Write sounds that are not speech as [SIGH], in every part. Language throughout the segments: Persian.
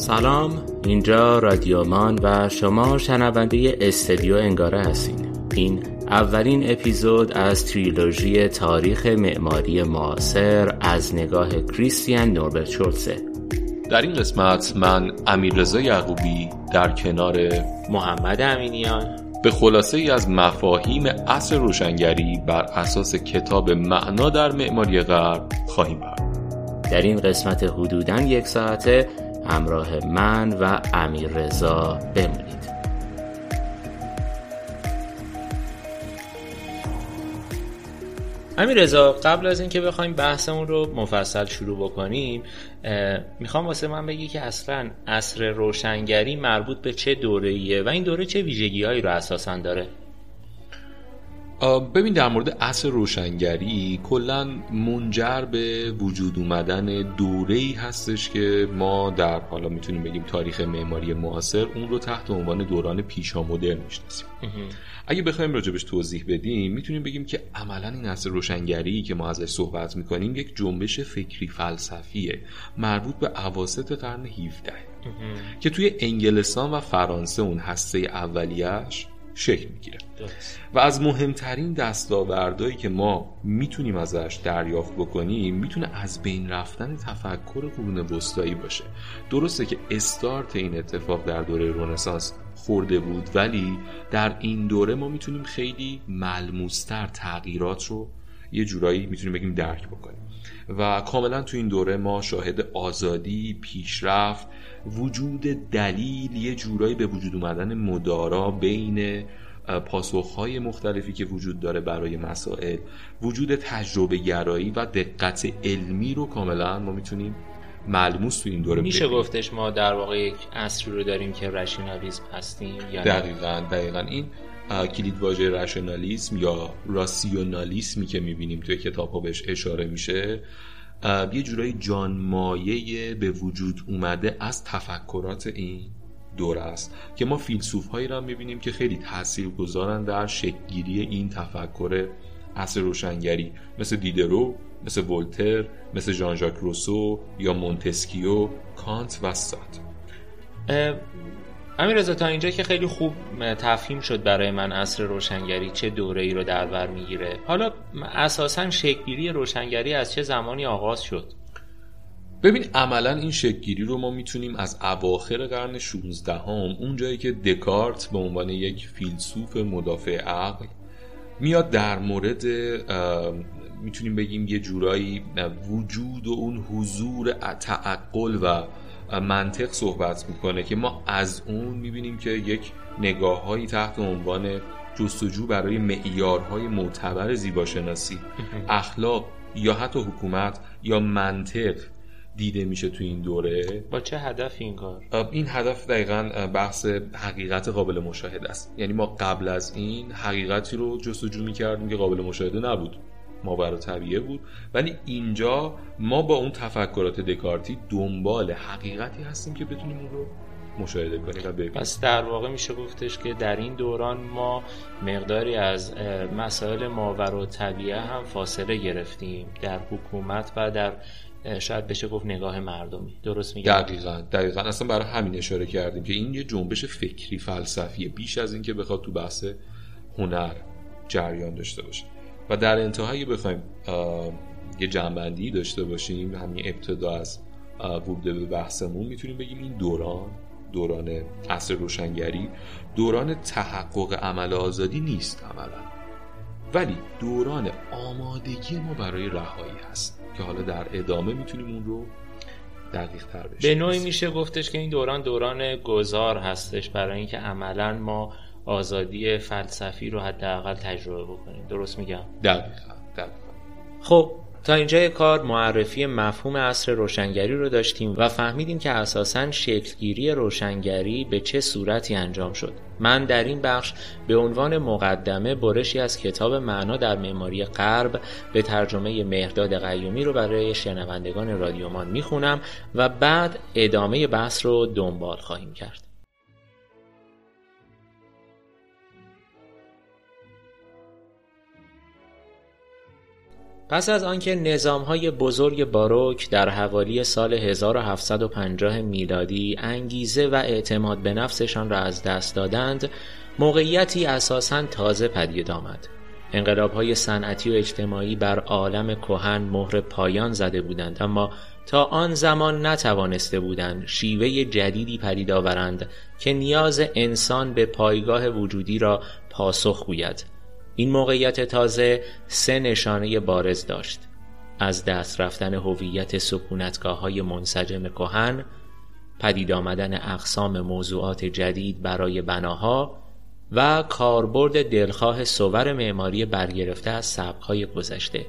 سلام اینجا رادیومان و شما شنونده استدیو انگاره هستین. این اولین اپیزود از تریلوژی تاریخ معماری معاصر از نگاه کریستیان نوربرت شولتزه در این قسمت من امیررضا یعقوبی در کنار محمد امینیان. به خلاصه ای از مفاهیم اصر روشنگری بر اساس کتاب معنا در معماری غرب خواهیم برد در این قسمت حدوداً یک ساعته همراه من و امیر رضا بمونید. امیر رضا قبل از اینکه بخوایم بحثمون رو مفصل شروع بکنیم می‌خوام واسه من بگی که اصلا عصر روشنگری مربوط به چه دوره ایه و این دوره چه ویژگی هایی رو اساسا داره؟ ببین در مورد عصر روشنگری کلا منجر به وجود اومدن دوره ای هستش که ما در حالا می‌تونیم بگیم تاریخ معماری معاصر اون رو تحت عنوان دوران پیشا مدرن می‌شناسیم. اگه بخوایم راجبش توضیح بدیم می‌تونیم بگیم که عملا این عصر روشنگری که ما ازش صحبت می‌کنیم یک جنبش فکری فلسفیه مربوط به عواسط قرن 17 که توی انگلستان و فرانسه اون هسته اولیش شکل می‌گیره. و از مهمترین دستاوردهایی که ما می‌تونیم ازش دریافت بکنیم می‌تونه از بین رفتن تفکر قرون وسطایی باشه. درسته که استارت این اتفاق در دوره رنسانس خورده بود ولی در این دوره ما می‌تونیم خیلی ملموستر تغییرات رو یه جورایی می‌تونیم بگیم درک بکنیم. و کاملا تو این دوره ما شاهد آزادی پیشرفت وجود دلیل یه جورایی به وجود اومدن مدارا بین پاسخهای مختلفی که وجود داره برای مسائل وجود تجربه گرایی و دقت علمی رو کاملا ما می‌تونیم ملموس تو این دوره میشه گفتش ما در واقع یک عصری رو داریم که رشنالیسم هستیم یا دقیقا دقیقا. این کلید واژه رشنالیسم یا راسیونالیسمی که می‌بینیم توی کتاب ها بهش اشاره میشه یه جورایی جانمایه به وجود اومده از تفکرات این دوره است که ما فیلسوف هایی را می‌بینیم که خیلی تاثیر گذارن در شکلگیری این تفکر عصر روشنگری مثل دیدرو مثل ولتر مثل ژان ژاک روسو یا مونتسکیو کانت و سات. امیر رضا تا اینجا که خیلی خوب تفهیم شد برای من عصر روشنگری چه دوره ای رو در بر می‌گیره. حالا اساسا شکلگیری روشنگری از چه زمانی آغاز شد؟ ببین عملا این شکلگیری رو ما می‌تونیم از اواخر قرن 16 هم اون جایی که دکارت به عنوان یک فیلسوف مدافع عقل میاد در مورد می‌تونیم بگیم یه جورایی وجود و اون حضور تعقل و منطق صحبت می‌کنه که ما از اون می‌بینیم که یک نگاه هایی تحت عنوان جستجو برای معیارهای معتبر زیباشناسی اخلاق یا حتی حکومت یا منطق دیده میشه تو این دوره. با چه هدف این کار؟ این هدف دقیقا بحث حقیقت قابل مشاهده است. یعنی ما قبل از این حقیقتی رو جستجو می‌کردیم که قابل مشاهده نبود. ماورا طبیعه بود. ولی اینجا ما با اون تفکرات دکارتی دنبال حقیقتی هستیم که بتونیم اون رو مشاهده کنیم و ببینیم. پس در واقع میشه گفتش که در این دوران ما مقداری از مسائل ماورا طبیعه هم فاصله گرفتیم در حکومت و در شاید بشه گفت نگاه مردمی. درست میگم؟ دقیقا دقیقا. اصلا برای همین اشاره کردیم که این یه جنبش فکری فلسفیه بیش از اینکه بخواد تو بحث هنر جریان داشته باشه. و در انتهای بخوایم یه جنبندی داشته باشیم همین ابتدا از ورود به بحثمون می‌تونیم بگیم این دوران دوران عصر روشنگری دوران تحقق عمل آزادی نیست عملا. ولی دوران آمادگی ما برای رهایی هست که حالا در ادامه می‌تونیم اون رو دقیق تر بشیم به نوعی میشه گفتش که این دوران دوران گذار هستش برای اینکه عملا ما آزادی فلسفی رو حداقل تجربه بکنیم درست میگم دقیقا دقیقا خب تا اینجای کار معرفی مفهوم عصر روشنگری رو داشتیم و فهمیدیم که اساساً شکلگیری روشنگری به چه صورتی انجام شد. من در این بخش به عنوان مقدمه برشی از کتاب معنا در معماری غرب به ترجمه مهرداد قیومی رو برای شنوندگان رادیومان می‌خونم و بعد ادامه بحث رو دنبال خواهیم کرد. پس از آنکه نظامهای بزرگ باروک در حوالی سال 1750 میلادی انگیزه و اعتماد به نفسشان را از دست دادند موقعیتی اساساً تازه پدید آمد. انقلاب های صنعتی و اجتماعی بر عالم کهن مهر پایان زده بودند اما تا آن زمان نتوانسته بودند شیوه جدیدی پدید آورند که نیاز انسان به پایگاه وجودی را پاسخ گوید. این موقعیت تازه سه نشانه بارز داشت. از دست رفتن هویت سکونتگاه های منسجم کهن پدید آمدن اقسام موضوعات جدید برای بناها و کاربرد دلخواه صور معماری برگرفته از سبکهای گذشته.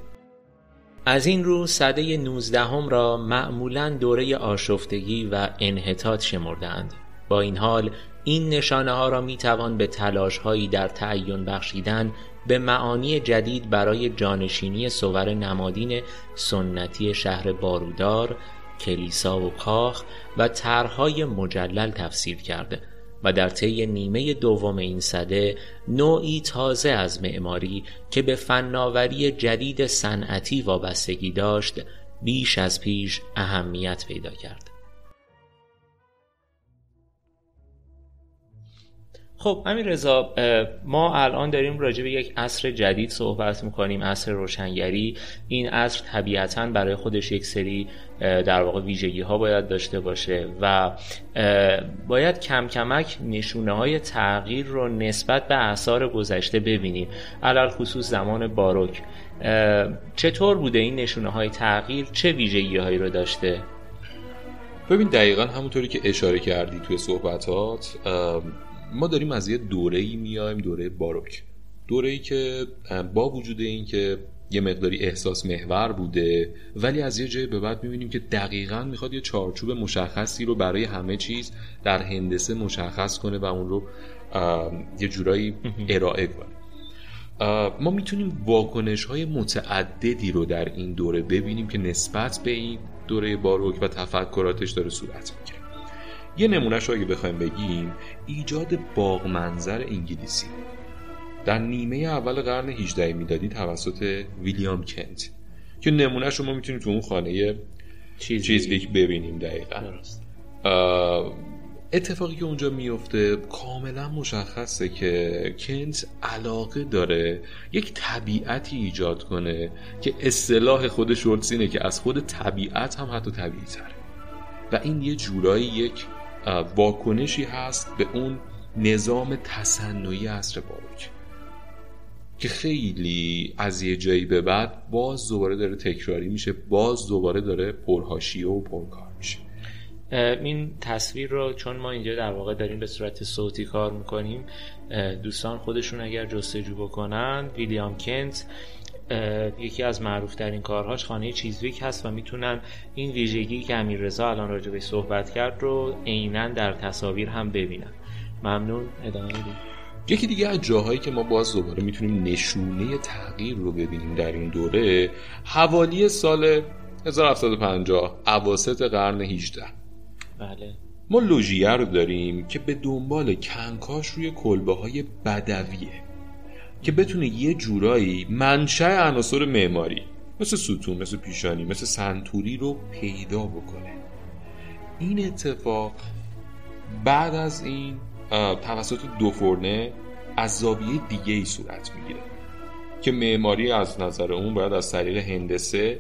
از این رو صده نوزدهم را معمولا دوره آشفتگی و انحطاط شمردند با این حال این نشانه ها را می توان به تلاش هایی در تعین بخشیدن به معانی جدید برای جانشینی صور نمادین سنتی شهر بارودار، کلیسا و کاخ و طرحهای مجلل تفسیر کرده و در طی نیمه دوم این صده نوعی تازه از معماری که به فناوری جدید صنعتی وابستگی داشت بیش از پیش اهمیت پیدا کرد. خب امیر رضا ما الان داریم راجع به یک عصر جدید صحبت می‌کنیم عصر روشنگری. این عصر طبیعتا برای خودش یک سری در واقع ویژگی ها باید داشته باشه و باید کم کمک نشونه های تغییر رو نسبت به اثار گذشته ببینیم. علال خصوص زمان باروک. چطور بوده این نشونه های تغییر؟ چه ویژگی هایی رو داشته؟ ببین دقیقا همونطوری که اشاره کردی توی صحبتات ما داریم از یه دوره ای میایم دوره باروک. دوره ای که با وجود این که یه مقداری احساس محور بوده ولی از یه جای به بعد می‌بینیم که دقیقا می‌خواد یه چارچوب مشخصی رو برای همه چیز در هندسه مشخص کنه و اون رو یه جورایی ارائه کنه. ما می‌تونیم واکنش های متعددی رو در این دوره ببینیم که نسبت به این دوره باروک و تفکراتش داره صورت می‌گیره. یه نمونهش رو اگه بخوایم بگیم ایجاد باغ منظر انگلیسی. در نیمه اول قرن 18 میلادی توسط ویلیام کنت. که نمونهش رو ما می‌تونیم تو اون خانه چیزویک ببینیم دقیقا. اتفاقی که اونجا میفته کاملا مشخصه که کنت علاقه داره یک طبیعتی ایجاد کنه که اصطلاح خود شولتز که از خود طبیعت هم حتی طبیعی تره و این یه جورایی یک واکنشی هست به اون نظام تصنعی عصر باروک که خیلی از یه جایی به بعد باز دوباره داره تکراری میشه باز دوباره داره پرهاشیه و پرکار میشه. این تصویر رو چون ما اینجا در واقع داریم به صورت صوتی کار می‌کنیم دوستان خودشون اگر جستجو بکنن ویلیام کنت یکی از معروف ترین کارهاش خانه چیزویک هست و می‌تونن این ویژگی که امیر رضا الان راجع به صحبت کرد رو عینا در تصاویر هم ببینن ممنون. ادامه بدید. یکی دیگه از جاهایی که ما باز دوباره می‌تونیم نشونه تغییر رو ببینیم در این دوره حوالی سال 1750 اواسط قرن 18 بله. ما لوژیه رو داریم که به دنبال کنکاش روی کلبه های بدویه. که بتونه یه جورایی منشأ عناصر معماری مثل ستون مثل پیشانی مثل سنتوری رو پیدا بکنه. این اتفاق بعد از این توسط دو فرنه از زاویه دیگه ای صورت می‌گیره که معماری از نظر اون باید از طریق هندسه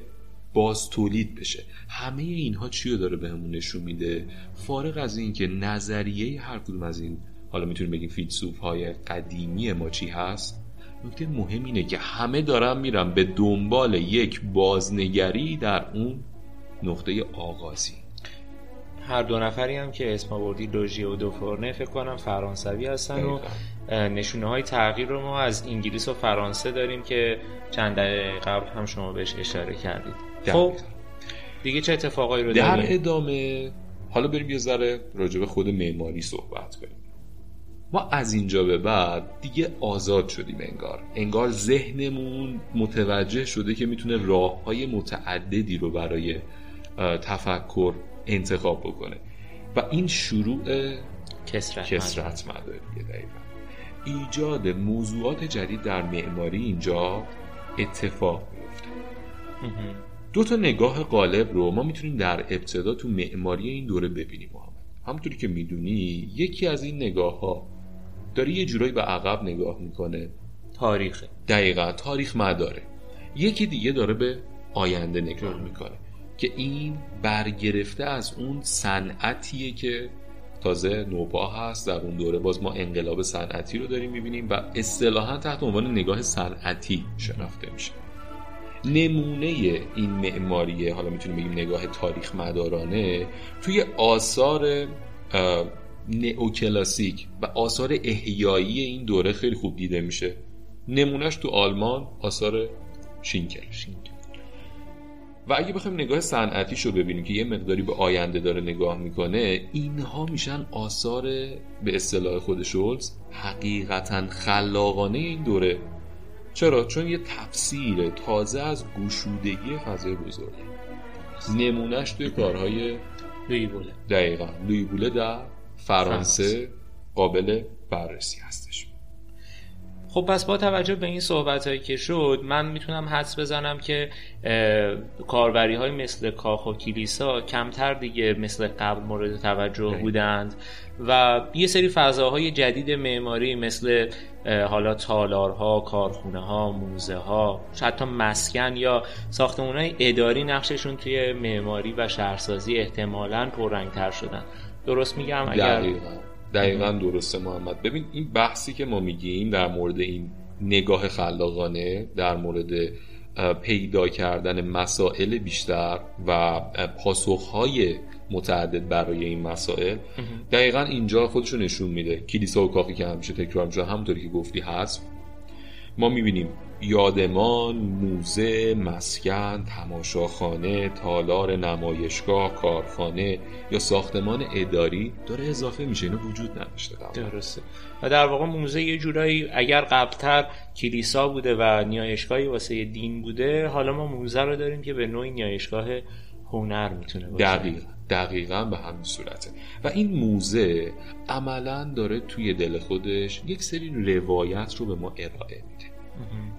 باز تولید بشه. همه اینها چی رو داره بهمون نشون میده؟ فارغ از این که نظریه هر کدوم از این حالا می‌تونیم بگیم فیلسوف های قدیمی ما چی هست نکته مهم اینه که همه دارن میرن به دنبال یک بازنگری در اون نقطه آغازی. هر دو نفری هم که اسم آوردی لوژی و دوفورنه فکر کنم فرانسوی هستن و نشونه های تغییر رو ما از انگلیس و فرانسه داریم که چند دقیقه قبل هم شما بهش اشاره کردید. خب دیگه چه اتفاقایی رو در ادامه حالا بریم یه ذره راجع به خود معماری صحبت کنیم. ما از اینجا به بعد دیگه آزاد شدیم انگار. انگار ذهنمون متوجه شده که می‌تونه راه های متعددی رو برای تفکر انتخاب بکنه. و این شروع کسرت, کسرت مداریه دقیقا. ایجاد موضوعات جدید در معماری اینجا اتفاق میفته دو تا نگاه قالب رو ما می‌تونیم در ابتدا تو معماری این دوره ببینیم همونطوری که می‌دونی یکی از این نگاه ها داره یه جورایی به عقب نگاه می‌کنه. تاریخ دقیقا تاریخ مداره. یکی دیگه داره به آینده نگاه می‌کنه که این برگرفته از اون صنعتیه که تازه نوپا هست در اون دوره. باز ما انقلاب صنعتی رو داریم می‌بینیم و اصطلاحا تحت عنوان نگاه صنعتی شناخته میشه. نمونه این معماریه حالا می‌تونیم بگیم نگاه تاریخ مدارانه توی آثار نئوکلاسیک و آثار احیایی این دوره خیلی خوب دیده میشه. نمونهش تو آلمان آثار شینکل. و اگه بخوایم نگاه صنعتیش رو ببینیم که یه مقداری به آینده داره نگاه می‌کنه اینها میشن آثار به اصطلاح خود شولز حقیقتا خلاقانه این دوره. چرا؟ چون یه تفسیر تازه از گشودگی فضای بزرگ. نمونهش توی کارهای لوی بوله. دقیقا. لوی بوله در فرانسه قابل بررسی هستش. خب پس با توجه به این صحبت هایی که شد من می‌تونم حدس بزنم که کاربری های مثل کاخ و کلیسا کمتر دیگه مثل قبل مورد توجه بودند و یه سری فضاهای جدید معماری مثل حالا تالارها، کارخونه ها، موزه ها حتی مسکن یا ساختمان های اداری نقششون توی معماری و شهرسازی احتمالا پررنگتر شدن. درست میگم؟ اگر دقیقا. درسته محمد. ببین این بحثی که ما میگیم در مورد این نگاه خلاقانه در مورد پیدا کردن مسائل بیشتر و پاسخهای متعدد برای این مسائل دقیقا اینجا خودشو نشون میده. کلیسا و کافی که همیشه تکرار میشه همونطوری که گفتی هست ما می‌بینیم یادمان، موزه، مسکن، تماشاخانه، تالار نمایشگاه، کارخانه یا ساختمان اداری داره اضافه میشه اینو وجود نداشته درسته. و در واقع موزه یه جورایی اگر قبلتر کلیسا بوده و نیایشگاهی واسه دین بوده حالا ما موزه رو داریم که به نوعی نیایشگاه هنر می‌تونه باشه. دقیقا. دقیقا به همین صورته. و این موزه عملا داره توی دل خودش یک سری روایت رو به ما ارائه میده.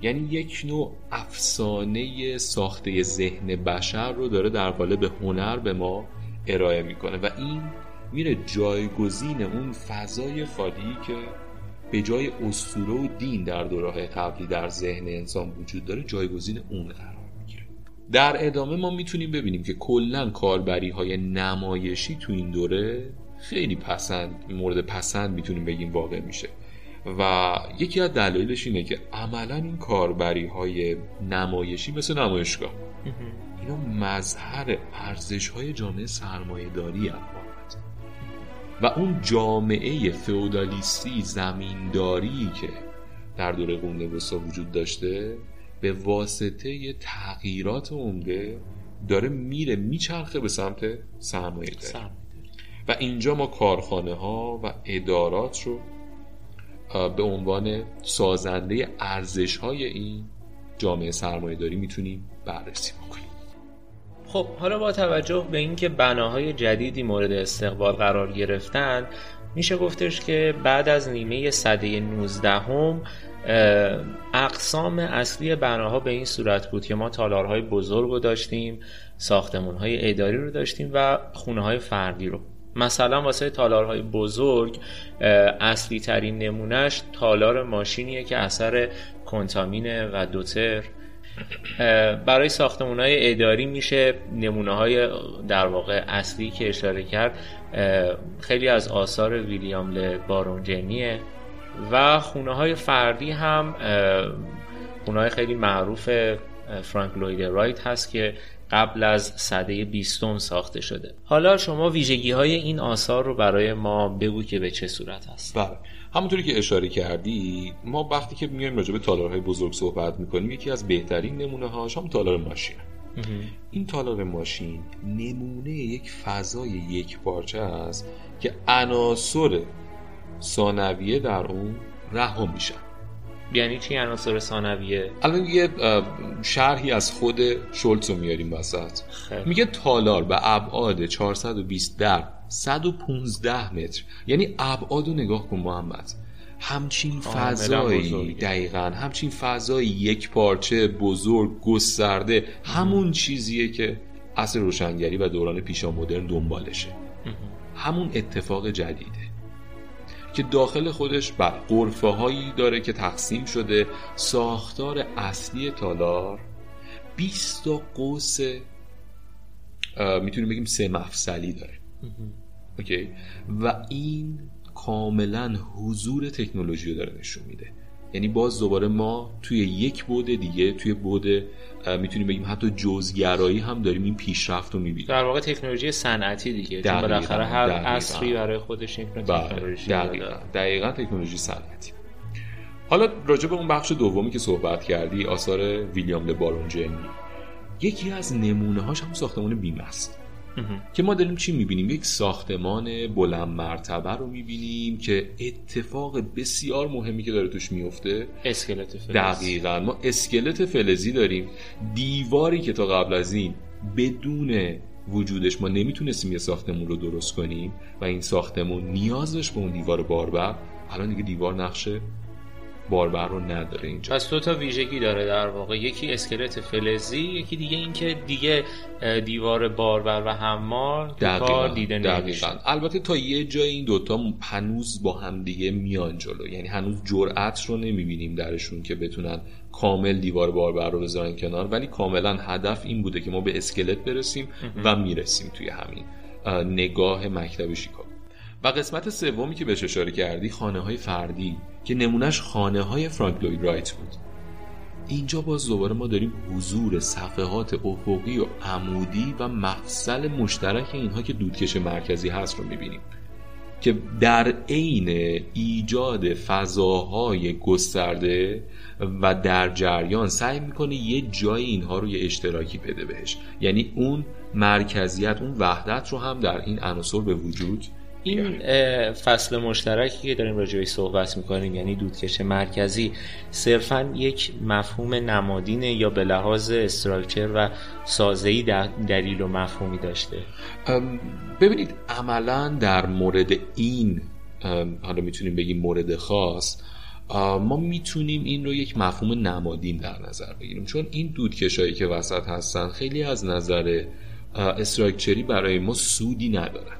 یعنی یک نوع افسانه ساخته ذهن بشر رو داره در قالب هنر به ما ارائه می‌کنه. و این میره جایگزین اون فضای خالی که به جای اسطوره و دین در دوره قبلی در ذهن انسان وجود داره جایگزین اون قرار در ادامه ما می‌تونیم ببینیم که کلا کاربری های نمایشی تو این دوره خیلی پسند مورد پسند می‌تونیم بگیم واقع میشه. و یکی از دلایلش اینه که عملا این کاربری های نمایشی مثل نمایشگاه. اینا مظهر ارزش های جامعه سرمایه داری و اون جامعه فئودالیستی زمینداری که در دوره قرون وسطا وجود داشته به واسطه تغییرات عمده داره میره میچرخه به سمت سرمایه داری. و اینجا ما کارخانه ها و ادارات رو به عنوان سازنده ارزش های این جامعه سرمایه داری می‌تونیم بررسی بکنیم. خب حالا با توجه به اینکه بناهای جدیدی مورد استقبال قرار گرفتند میشه گفتش که بعد از نیمه صده 19 هم اقسام اصلی بناها به این صورت بود که ما تالارهای بزرگ رو داشتیم ساختمانهای اداری رو داشتیم و خونه های فردی رو. مثلا واسه تالارهای بزرگ اصلی ترین نمونهش تالار ماشینیه که اثر کنتامینه و دوتر برای ساختمون های اداری میشه نمونه های در واقع اصلی که اشاره کرد. خیلی از آثار ویلیام ل بارونجنیه و خونه های فردی هم خونه های خیلی معروف فرانک لوید رایت هست که قبل از صده بیستم ساخته شده. حالا شما ویژگی های این آثار رو برای ما بگو که به چه صورت هست. بله. همونطوری که اشاره کردی ما وقتی که میایم راجع به تالارهای بزرگ صحبت می‌کنیم یکی از بهترین نمونه هاش هم تالار ماشین. این تالار ماشین نمونه یک فضای یک پارچه است که عناصر ثانویه در اون رها میشن یعنی چی عناصر ثانویه؟ الان یه شرحی از خود شولتز رو میاریم وسط. میگه تالار به ابعاد 420 در 115 متر. یعنی ابعاد رو نگاه کن محمد. همچین فضایی دقیقا همچین فضایی یک پارچه بزرگ گسترده همون چیزیه که اصل روشنگری و دوران پیشا مدرن دنبالشه. همون اتفاق جدیده که داخل خودش بر قرفه هایی داره که تقسیم شده. ساختار اصلی تالار 20 تا قوس می‌تونیم بگیم سه مفصلی داره. اوکی. و این کاملا حضور تکنولوژی رو داره نشون میده. یعنی باز دوباره ما توی یک بود دیگه توی بود می‌تونیم بگیم حتی جزگرایی هم داریم این پیشرفت رو می‌بینیم. در واقع تکنولوژی صنعتی دیگه چون بالاخره هر عصری برای خودش یک بله، تکنولوژی دقیقا. دقیقا تکنولوژی صنعتی. حالا راجع به اون بخش دومی که صحبت کردی آثار ویلیام لبارون یکی از نمونه هاش هم ساختمان بیم است که ما داریم چی می‌بینیم؟ یک ساختمان بلند مرتبه رو می‌بینیم که اتفاق بسیار مهمی که داره توش میفته اسکلت فلزی. دقیقا. ما اسکلت فلزی داریم. دیواری که تا قبل از این بدون وجودش ما نمی‌تونستیم یه ساختمون رو درست کنیم و این ساختمون نیاز داشت به اون دیوار باربر الان دیگه دیوار نقشه باربر رو نداره اینجا. پس دو تا ویژگی داره در واقع. یکی اسکلت فلزی یکی دیگه اینکه دیگه دیوار باربر و حمال کار دیده نمیشه. البته تا یه جای این دوتا هنوز با هم دیگه میان جلو. یعنی هنوز جرأت رو نمی‌بینیم درشون که بتونن کامل دیوار باربر رو بذارن کنار. ولی کاملا هدف این بوده که ما به اسکلت برسیم و می‌رسیم توی همین نگاه مکتب شیکاگو. و قسمت سومی که بهش اشاره کردی خانه های فردی که نمونهش خانه های فرانک لوید رایت بود. اینجا باز دوباره ما داریم حضور صفحات افقی و عمودی و مفصل مشترک اینها که دودکش مرکزی هست رو می‌بینیم. که در عین ایجاد فضاهای گسترده و در جریان سعی می‌کنه یه جای اینها رو یه اشتراکی بده بهش. یعنی اون مرکزیت اون وحدت رو هم در این عناصر به وجود این فصل مشترکی که داریم راجعش صحبت می‌کنیم یعنی دودکش مرکزی صرفا یک مفهوم نمادینه یا به لحاظ استراکچر و سازهی دلیل و مفهومی داشته؟ ببینید عملا در مورد این حالا می‌تونیم بگیم مورد خاص ما می‌تونیم این رو یک مفهوم نمادین در نظر بگیریم. چون این دودکشایی که وسط هستن خیلی از نظر استراکچری برای ما سودی ندارن.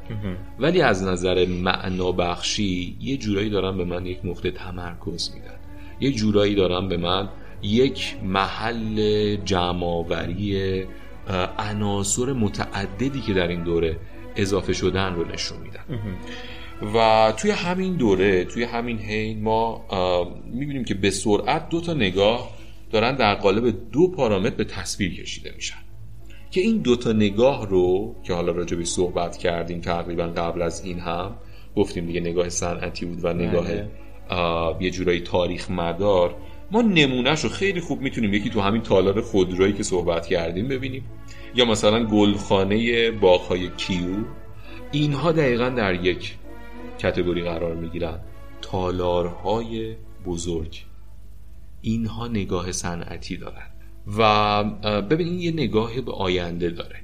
ولی از نظر معنا بخشی یه جورایی دارن به من یک نقطه تمرکز میدن. یه جورایی دارن به من یک محل جمعآوری عناصر متعددی که در این دوره اضافه شدن رو نشون میدن. و توی همین دوره توی همین حین ما می‌بینیم که به سرعت دو تا نگاه دارن در قالب دو پارامتر به تصویر کشیده میشن. که این دوتا نگاه رو که حالا راجع به صحبت کردیم تقریبا قبل از این هم گفتیم دیگه نگاه صنعتی بود و نگاه بله. یه جورایی تاریخ مدار. ما نمونهش رو خیلی خوب می‌تونیم یکی تو همین تالار خودرویی که صحبت کردیم ببینیم. یا مثلا گلخانه باغهای کیو. اینها دقیقا در یک کتگوری قرار می‌گیرن. تالارهای بزرگ. اینها نگاه صنعتی دارن. و ببینید یه نگاه به آینده داره.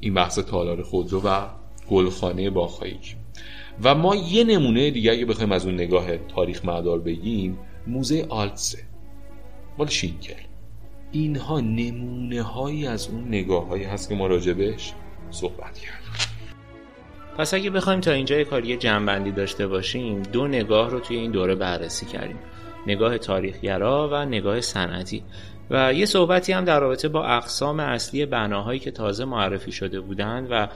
این بحث تالار خودرو و گلخانه باخایی و ما یه نمونه دیگه اگه بخوایم از اون نگاه تاریخ مدار بگیم موزه آلتسه مال شینکل. اینها نمونه هایی از اون نگاه هایی هست که ما راجبش صحبت کردیم. پس اگه بخوایم تا اینجا یه جنبندی داشته باشیم دو نگاه رو توی این دوره بررسی کردیم. نگاه تاریخگرا و نگاه صنعتی. و یه صحبتی هم در رابطه با اقسام اصلی بناهایی که تازه معرفی شده بودند و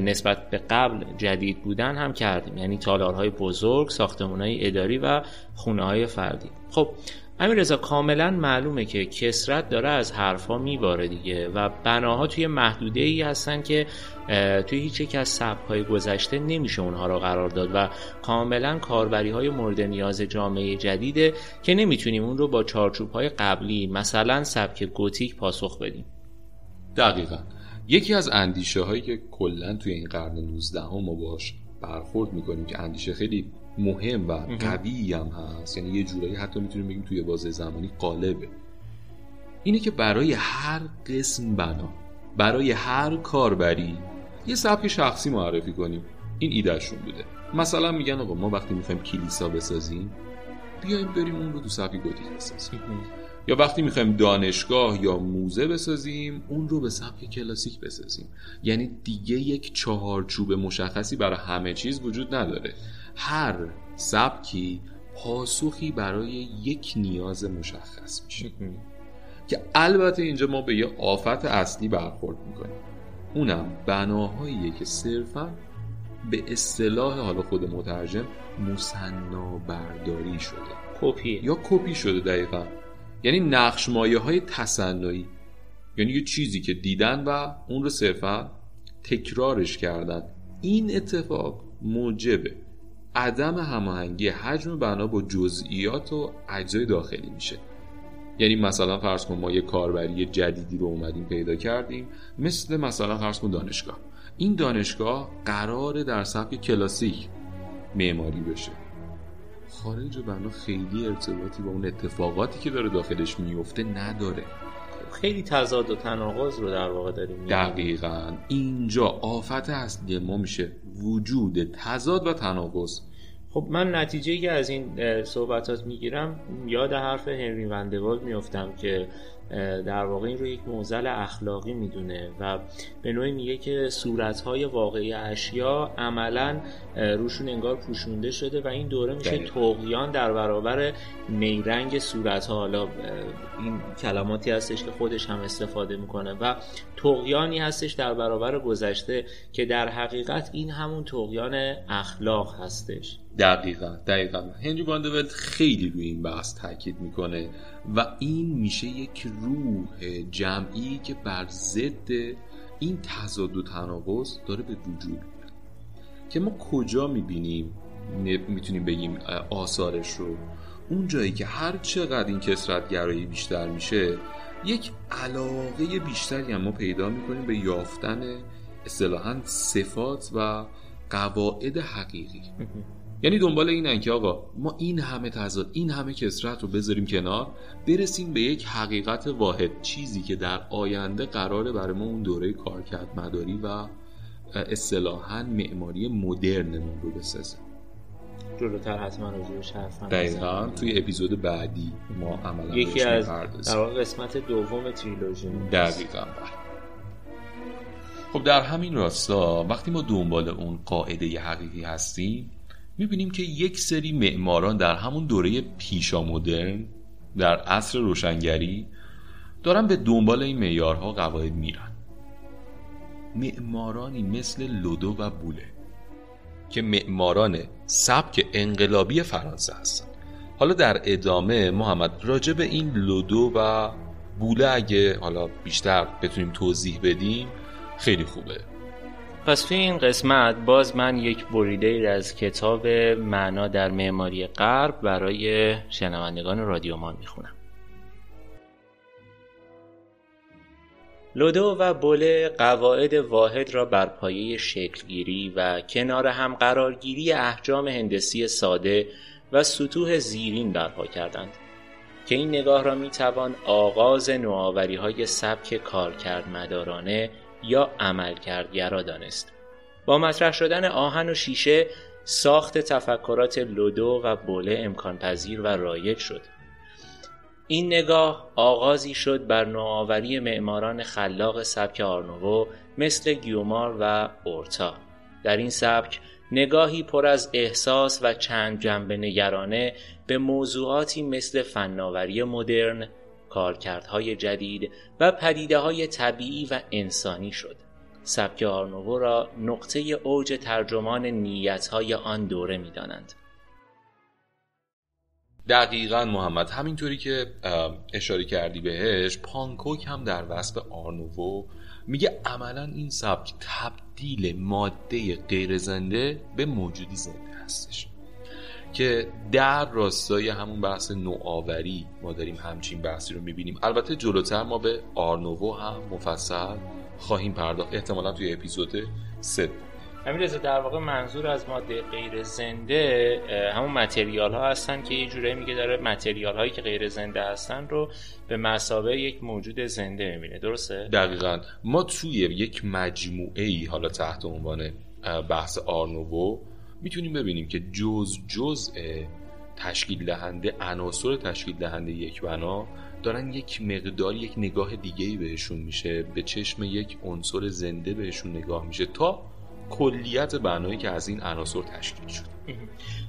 نسبت به قبل جدید بودن هم کردیم. یعنی تالارهای بزرگ، ساختمانهای اداری و خونه های فردی. خب امیر رضا کاملا معلومه که کسرت داره از حرفا میباره دیگه و بناها توی محدوده ای هستن که توی هیچ یک از سبک های گذشته نمیشه اونها را قرار داد و کاملا کاربری های مورد نیاز جامعه جدیده که نمی‌تونیم اون رو با چارچوب های قبلی مثلا سبک گوتیک پاسخ بدیم. دقیقا. یکی از اندیشه هایی که کلا توی این قرن 19 هم ما باش برخورد می‌کنیم که اندیشه خیلی مهم و قوی هم هست. یعنی یه جورایی حتی می‌تونیم بگیم توی بازه زمانی قالبه. اینه که برای هر قسم بنا برای هر کاربری یه سبک شخصی معرفی کنیم. این ایدهشون بوده. مثلا میگن آقا ما وقتی می‌خوایم کلیسا بسازیم بیایم بریم اون رو تو سبک گوتیک بسازیم. یا وقتی می‌خوایم دانشگاه یا موزه بسازیم اون رو به سبک کلاسیک بسازیم. یعنی دیگه یک چهارچوب مشخصی برای همه چیز وجود نداره. هر سبکی پاسخی برای یک نیاز مشخص میشه. که البته اینجا ما به یه آفت اصلی برخورد می‌کنیم. اونم بناهاییه که صرفا به اصطلاح حالا خود مترجم مصنا برداری شده. کپی. یا کپی شده دقیقا. یعنی نقش مایه های تصنعی. یعنی یه چیزی که دیدن و اون رو صرفا تکرارش کردن. این اتفاق موجبه. عدم هماهنگی حجم بنا با جزئیات و اجزای داخلی میشه. یعنی مثلا فرض کن ما یه کاربری جدیدی رو اومدیم پیدا کردیم مثل مثلا فرض کن دانشگاه. این دانشگاه قراره در سبک کلاسیک معماری بشه. خارج بنا خیلی ارتباطی با اون اتفاقاتی که داره داخلش میفته نداره. خیلی تضاد و تناقض رو در واقع داریم. دقیقا. اینجا آفت اصلی ما میشه. وجود تضاد و تناقض. خب من نتیجه که از این صحبتات می‌گیرم یاد حرف هنری وندوال میفتم که در واقع این رو یک موزل اخلاقی می‌دونه و به نوعی میگه که صورتهای واقعی اشیا عملا روشون انگار پوشونده شده و این دوره میشه تقیان در برابر نیرنگ صورتها. حالا این کلماتی هستش که خودش هم استفاده می‌کنه و تقیانی هستش در برابر گذشته که در حقیقت این همون تقیان اخلاق هستش. دقیقا دقیقا. هنری واندولت خیلی روی این بحث تاکید می‌کنه و این میشه یک روح جمعی که بر ضد این تضاد و تناقض داره به وجود میاد. که ما کجا می‌بینیم می‌تونیم بگیم آثارش رو؟ اون جایی که هر چقدر این کسرت گرایی بیشتر میشه یک علاقه بیشتری هم ما پیدا می‌کنیم به یافتن اصطلاحا صفات و قواعد حقیقی. [LAUGHS] یعنی دنبال اینن که آقا ما این همه تضاد این همه کسرت رو بذاریم کنار برسیم به یک حقیقت واحد چیزی که در آینده قراره برای ما اون دوره کارکرد مداری و اصطلاحا معماری مدرنمون رو بسازه. جلوتر حتما راجعش حرف دقیقا توی اپیزود بعدی ما عملا یکی از در واقع قسمت دوم تریلوژی دقیقا. خب در همین راستا وقتی ما دنبال اون قاعده حقیقی هستیم می‌بینیم که یک سری معماران در همون دوره پیشا مدرن در عصر روشنگری دارن به دنبال این معیارها قواعد میرن. معمارانی مثل لودو و بوله که معماران سبک انقلابی فرانسه هستن. حالا در ادامه محمد راجع به این لودو و بوله اگه حالا بیشتر بتونیم توضیح بدیم خیلی خوبه. پس توی این قسمت باز من یک بریده از کتاب معنا در معماری غرب برای شنوندگان رادیومان می‌خونم. لودو و بوله قواعد واحد را بر پایه شکلگیری و کنار هم قرارگیری احجام هندسی ساده و سطوح زیرین برپا کردند که این نگاه را می‌توان آغاز نوآوری های سبک کارکرد مدارانه یا عملکردگرا دانست. با مطرح شدن آهن و شیشه ساخت تفکرات لودو و بوله امکان پذیر و رایج شد. این نگاه آغازی شد بر نوآوری معماران خلاق سبک آرنوو مثل گیومار و اورتا. در این سبک نگاهی پر از احساس و چند جنبه نگرانه به موضوعاتی مثل فناوری مدرن، کارکردهای جدید و پدیده های طبیعی و انسانی شد. سبک آرنوو را نقطه اوج ترجمان نیتهای آن دوره می دانند. دقیقا محمد همینطوری که اشاره کردی بهش پانکوک هم در وصف آرنوو میگه عملا این سبک تبدیل ماده غیر زنده به موجودی زنده هستش که در راستای همون بحث نوآوری ما داریم همچین بحثی رو می‌بینیم. البته جلوتر ما به آرنوو هم مفصل خواهیم پرداخت. احتمالا توی اپیزود سه. همین در واقع منظور از ماده غیر زنده همون متریال ها هستن که یه جوری میگه داره متریال هایی که غیر زنده هستن رو به مسابه یک موجود زنده می‌بینه. درسته؟ دقیقا. ما توی یک مجموعه ای حالا تحت عنوان بحث آرنوو می‌تونیم ببینیم که جز جزء تشکیل دهنده عناصر تشکیل دهنده یک بنا دارن یک مقدار یک نگاه دیگه بهشون میشه به چشم یک عنصر زنده بهشون نگاه میشه تا کلیت بنایی که از این عناصر تشکیل شده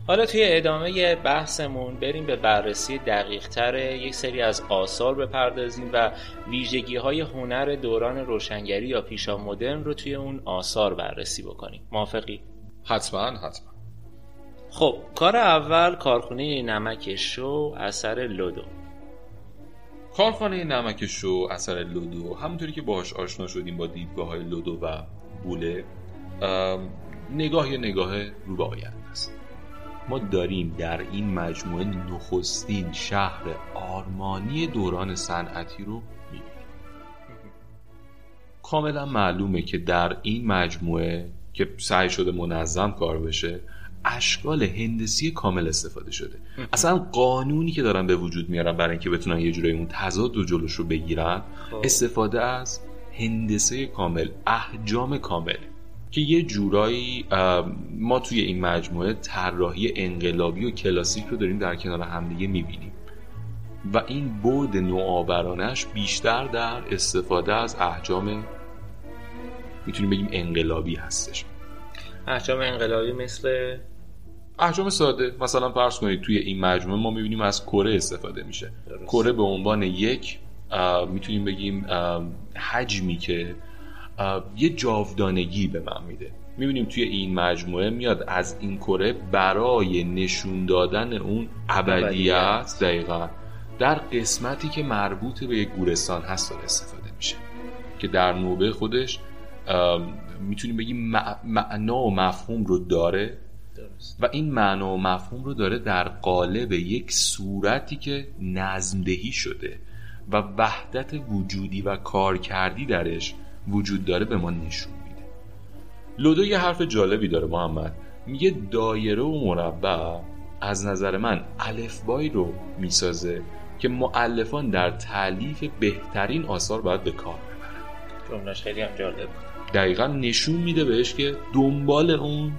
حالا توی ادامه بحثمون بریم به بررسی دقیقتر یک سری از آثار بپردازیم و ویژگی های هنر دوران روشنگری یا پیشا مدرن رو توی اون آثار بررسی بکنیم موافقی؟ حتما حتما. خب کار اول کارخونه نمک شو اثر لودو. کارخانه نمک شو اثر لودو. همونطوری که باهاش آشنا شدیم با دیدگاه های لودو و بوله نگاه نگاه رو به آینده است. ما داریم در این مجموعه نخستین شهر آرمانی دوران صنعتی رو می‌بینیم. کاملا معلومه که در این مجموعه که سعی شده منظم کار بشه اشکال هندسی کامل استفاده شده. اصلا قانونی که دارن به وجود میارن برای اینکه بتونن یه جورایی اون تضاد و جلوش رو بگیرن خب. استفاده از هندسه کامل احجام کامل که یه جورایی ما توی این مجموعه طراحی انقلابی و کلاسیک رو داریم در کنار همدیگه می‌بینیم. و این بود نوآورانش بیشتر در استفاده از احجام می‌تونیم بگیم انقلابی هستش. احجام انقلابی مثل احجام ساده. مثلا فرض کنید توی این مجموعه ما می‌بینیم از کره استفاده میشه. کره به عنوان یک می‌تونیم بگیم حجمی که یه جاودانگی به من میده. می‌بینیم توی این مجموعه میاد از این کره برای نشون دادن اون ابدیت دقیقا در قسمتی که مربوط به یک گورستان هست داره استفاده میشه. که در نوبه خودش می‌تونیم بگیم معنا و مفهوم رو داره؟ و این معنا و مفهوم رو داره در قالب یک صورتی که نظمدهی شده و وحدت وجودی و کارکردی درش وجود داره به ما نشون میده. لودو یه حرف جالبی داره محمد. میگه دایره و مربع از نظر من الفبایی رو می‌سازه که معلفان در تعلیف بهترین آثار باید به کار ببرن. جملش خیلی هم جالب دقیقا نشون میده بهش که دنبال اون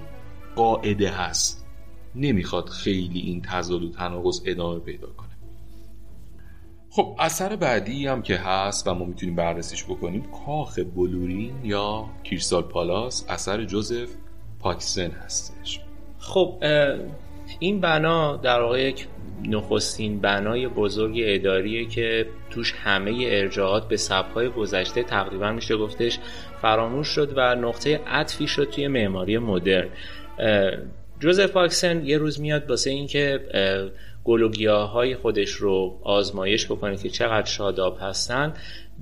قاعده هست. نمی‌خواد خیلی این تضاد و تناقض ادامه پیدا کنه. خب اثر بعدی هم که هست و ما می‌تونیم بررسیش بکنیم کاخ بلورین یا کریستال پالاس اثر جوزف پاکسن هستش. خب این بنا در واقع یک نخستین بنای بزرگ اداریه که توش همه ارجاعات به سبهای گذشته تقریبا میشه گفتش فراموش شد و نقطه عطفی شد توی معماری مدرن. جوزف پاکسن یه روز میاد واسه اینکه های خودش رو آزمایش بکنه که چقدر شاداب هستن.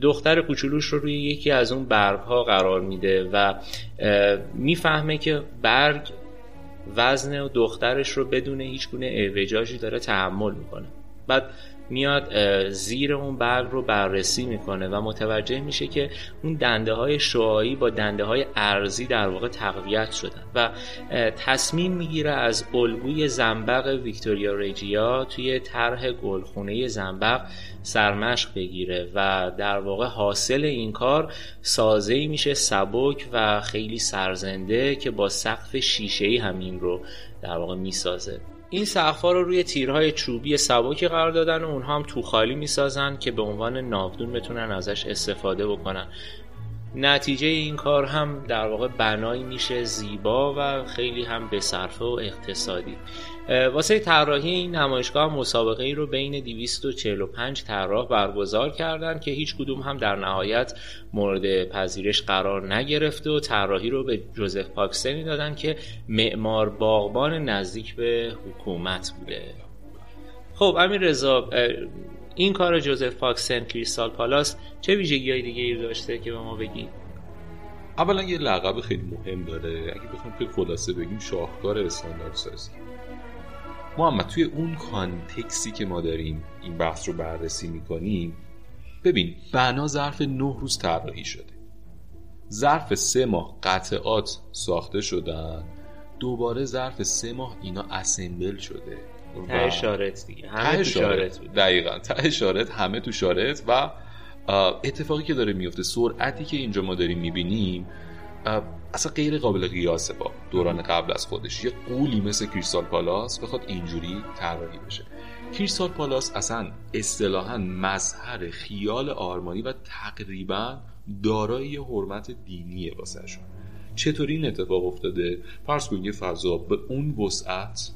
دختر کوچولوش رو روی یکی از اون برگ ها قرار میده و می‌فهمه که برگ وزن و دخترش رو بدون هیچ گونه اعوجاجی داره تحمل می‌کنه. بعد میاد زیر اون برگ رو بررسی می‌کنه و متوجه میشه که اون دنده های شعایی با دنده های ارزی در واقع تقویت شدن و تصمیم می‌گیره از الگوی زنبق ویکتوریا ریجیا توی طرح گلخونه زنبق سرمشق بگیره و در واقع حاصل این کار سازه میشه سبک و خیلی سرزنده که با سقف شیشه ای همین رو در واقع می‌سازه. این سقف‌ها رو روی تیرهای چوبی سبکی قرار دادن و اونها هم تو خالی می‌سازن که به عنوان ناودون بتونن ازش استفاده بکنن. نتیجه این کار هم در واقع بنایی میشه زیبا و خیلی هم به صرفه و اقتصادی. واسه طراحی این نمایشگاه مسابقه ای رو بین 245 طراح برگزار کردن که هیچ کدوم هم در نهایت مورد پذیرش قرار نگرفته و طراحی رو به جوزف پاکستانی دادن که معمار باغبان نزدیک به حکومت بوده. خب امیر رضا این کار جوزف پاکسن کریستال پالاس چه ویژگی های دیگه ای داشته که به ما بگی؟ اولا یه لقب خیلی مهم داره. اگه بخوام که خلاصه بگیم شاهکار استانداردسازی. محمد توی اون کانتکسی که ما داریم این بحث رو بررسی می‌کنیم ببین بنا ظرف نه روز طراحی شده. ظرف سه ماه قطعات ساخته شدن دوباره ظرف سه ماه اینا اسمبل شده. ته شارت دیگه. همه تو شارت. دقیقا. ته همه تو شارت و اتفاقی که داره میفته سرعتی که اینجا ما داریم می‌بینیم اصلا غیر قابل قیاسه با دوران قبل از خودش. یه قولی مثل کریستال پالاس بخواد اینجوری طراحی بشه. کریستال پالاس اصلا اصطلاحا مظهر خیال آرمانی و تقریبا دارای یه حرمت دینیه واسهشون چطوری این اتفاق افتاده؟ فرض کنید یه فضا به اون وسعت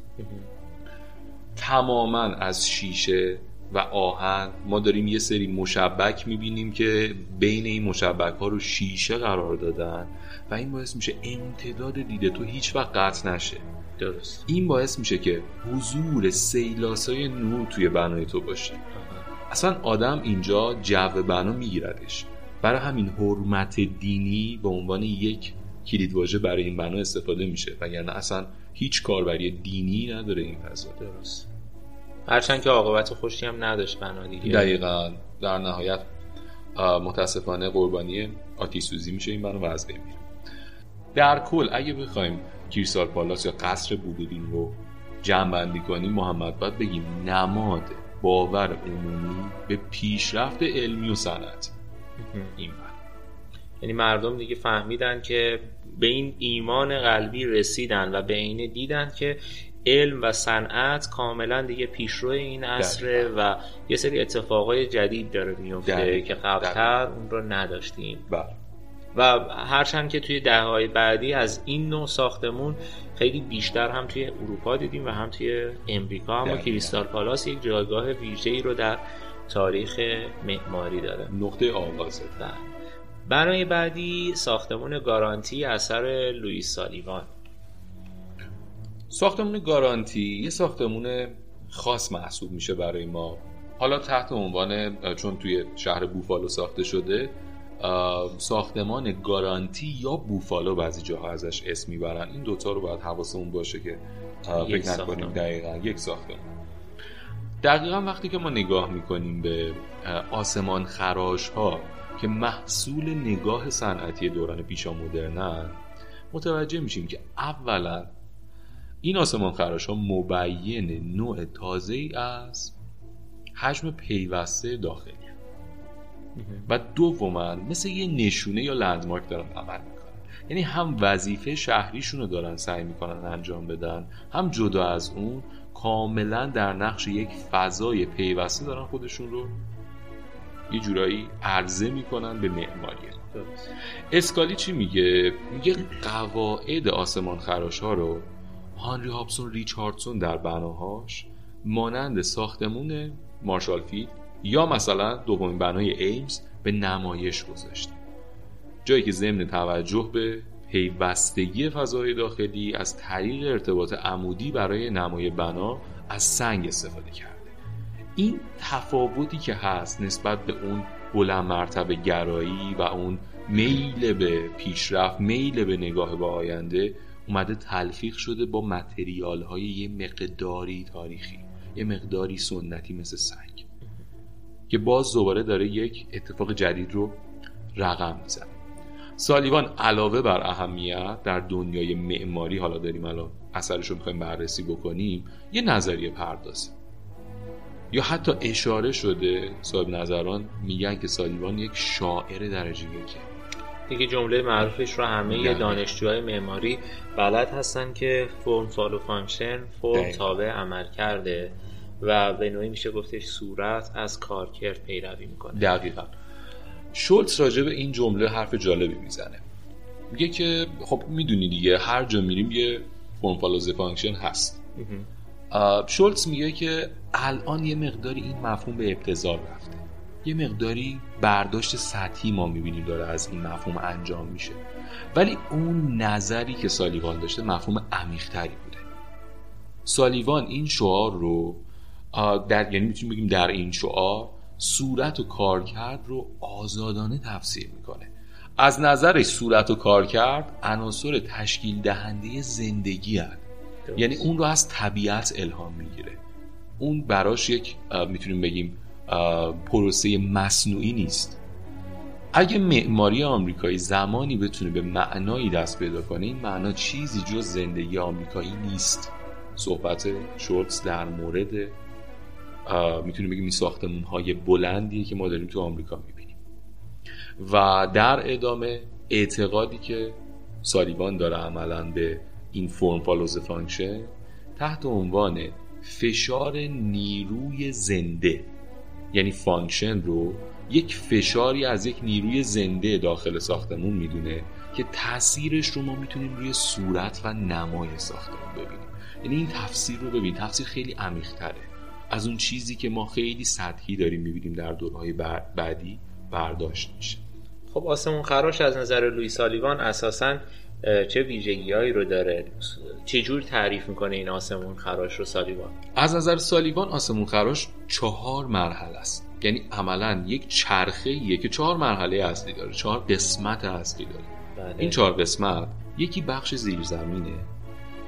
تماما از شیشه و آهن ما داریم یه سری مشبک می‌بینیم که بین این مشبک ها رو شیشه قرار دادن و این باعث میشه امتداد دیده تو هیچ وقت قطع نشه. درست. این باعث میشه که حضور سیلاسای نور توی بنای تو باشه. اصلا آدم اینجا جو بنا میگیردش. برای همین حرمت دینی به عنوان یک کلیدواژه برای این بنا استفاده میشه و یعنی اصلا هیچ کاربری دینی نداره این فضا. درست. هرچند که عاقبت خوشی هم نداشت بنا دیگه. دقیقا. در نهایت متاسفانه قربانی آتیش سوزی میشه این بنا و از بین میره. در کل اگه بخوایم کیرسال پالاس یا قصر بودودین رو جمع بندی کنیم محمد باید بگیم نماد باور عمومی به پیشرفت علمی و صنعتی این یعنی مردم دیگه فهمیدن که به این ایمان قلبی رسیدن و به اینه دیدن که علم و صنعت کاملا دیگه پیشرو این عصره و یه سری اتفاقای جدید داره میفته که قبلتر اون رو نداشتیم. بله. و هرچند که توی دههای بعدی از این نوع ساختمون خیلی بیشتر هم توی اروپا دیدیم و هم توی امریکا اما کریستال پالاس یک جایگاه ویژه‌ای رو در تاریخ معماری داره. نقطه آغازه. بله. برای بعدی ساختمون گارانتی اثر لوئیس سالیوان. ساختمون گارانتی یه ساختمون خاص محسوب میشه برای ما. حالا تحت عنوان چون توی شهر بوفالو ساخته شده ساختمان گارانتی یا بوفالو بعضی جاها ازش اسم می‌برن. این دوتا رو باید حواسمون باشه که فکر نکنیم دقیقا یک ساختمان. دقیقا وقتی که ما نگاه می‌کنیم به آسمان خراش ها که محصول نگاه صنعتی دوران پیشا مدرنن متوجه میشیم که اولا این آسمان خراش ها مبین نوع تازه ای از حجم پیوسته داخلی و دوما مثل یه نشونه یا لندمارک دارن عمل می‌کنن. یعنی هم وظیفه شهریشون رو دارن سعی می‌کنن انجام بدن هم جدا از اون کاملا در نقش یک فضای پیوسته دارن خودشون رو یه جورایی عرضه می‌کنن به معماری. اسکالی چی میگه؟ میگه قواعد آسمان خراش ها رو هانری هابسون ریچاردسون در بناهاش مانند ساختمون مارشال فیلد یا مثلا دومین بنای ایمز به نمایش گذاشته جایی که ضمن توجه به پیوستگی فضای داخلی از طریق ارتباط عمودی برای نمای بنا از سنگ استفاده کرده. این تفاوتی که هست نسبت به اون بلند مرتبه گرایی و اون میل به پیشرفت میل به نگاه به آینده اومده تلفیق شده با متریال های یه مقداری تاریخی یه مقداری سنتی مثل سنگ که باز دوباره داره یک اتفاق جدید رو رقم می‌زنه. سالیوان علاوه بر اهمیت در دنیای معماری حالا داریم الان اثرش رو می‌خوایم بررسی بکنیم یه نظریه پردازه. یا حتی اشاره شده صاحب نظران میگن که سالیوان یک شاعر درجه یکه. دیگه جمله معروفش رو همه دانشجوهای معماری بلد هستن که فرم فالو فانکشن فرم تابع عمل کرده و به نوعی میشه گفتش صورت از کارکرد پیروی می‌کنه. دقیقا. شولتز راجع به این جمله حرف جالبی می‌زنه. میگه که خب می‌دونی دیگه هر جا میریم یه form follow function هست. شولتز میگه که الان یه مقداری این مفهوم به ابتذال رفته. یه مقداری برداشت سطحی ما می‌بینیم داره از این مفهوم انجام میشه. ولی اون نظری که سالیوان داشته مفهوم عمیقتری بوده. سالیوان این شعار رو در یعنی می‌تونیم بگیم در این شعار صورت و کارکرد رو آزادانه تفسیر می‌کنه. از نظر صورت و کارکرد عناصر تشکیل دهنده زندگی هست. یعنی اون رو از طبیعت الهام می‌گیره. اون براش یک می‌تونیم بگیم پروسه مصنوعی نیست. اگه معماری آمریکایی زمانی بتونه به معنایی دست پیدا کنه این معنا چیزی جز زندگی آمریکایی نیست. صحبت شورتز در مورد می‌تونیم بگیم این ساختمون های بلندی که ما داریم تو آمریکا می‌بینیم. و در ادامه اعتقادی که سالیوان داره عملا به این form follows function تحت عنوان فشار نیروی زنده. یعنی function رو یک فشاری از یک نیروی زنده داخل ساختمون می‌دونه که تاثیرش رو ما می‌تونیم روی صورت و نمای ساختمون ببینیم. یعنی این تفسیر رو ببین تفسیر خیلی عمیق‌تره. از اون چیزی که ما خیلی سطحی داریم می‌بینیم در دورهای بعدی برداشت میشه. خب آسمون خراش از نظر لوی سالیوان اساسا چه ویژگیهایی رو داره؟ چجور تعریف می‌کنه این آسمون خراش رو سالیوان از نظر سالیوان آسمون خراش چهار مرحله است. یعنی عملا یک چرخه یه که چهار مرحله اصلی داره چهار قسمت اصلی داره. بله. این چهار قسمت یکی بخش زیرزمینه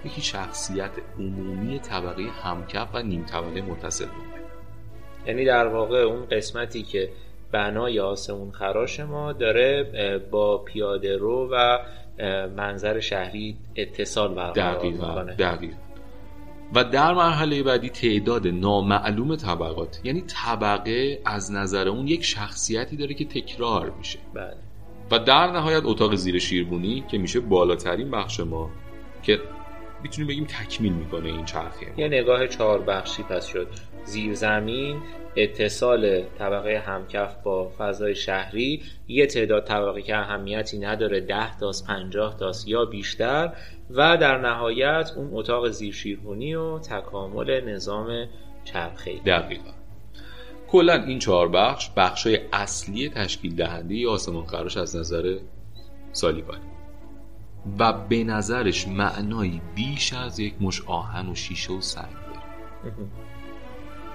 یکی شخصیت عمومی طبقه همکف و نیم طبقه متصل یعنی در واقع اون قسمتی که بنای آسمون خراش ما داره با پیاده رو و منظر شهری اتصال برقرار می‌کنه. دقیقا و در مرحله بعدی تعداد نامعلوم طبقات یعنی طبقه از نظر اون یک شخصیتی داره که تکرار میشه. بله. و در نهایت اتاق زیر شیربونی که میشه بالاترین بخش ما که می‌تونیم بگیم تکمیل می‌کنه این چرخه. یه نگاه چهار بخشی پس شد. زیر زمین اتصال طبقه همکف با فضای شهری یه تعداد طبقه که اهمیتی نداره ده تاست پنجاه تاست یا بیشتر. و در نهایت اون اتاق زیرشیرهونی و تکامل نظام چرخه دقیقا. کلا این چهار بخش بخشای اصلی تشکیل دهنده آسمان خراش از نظر سالیوانی و به نظرش معنایی بیش از یک مشت آهن و شیشه و سنگ داره.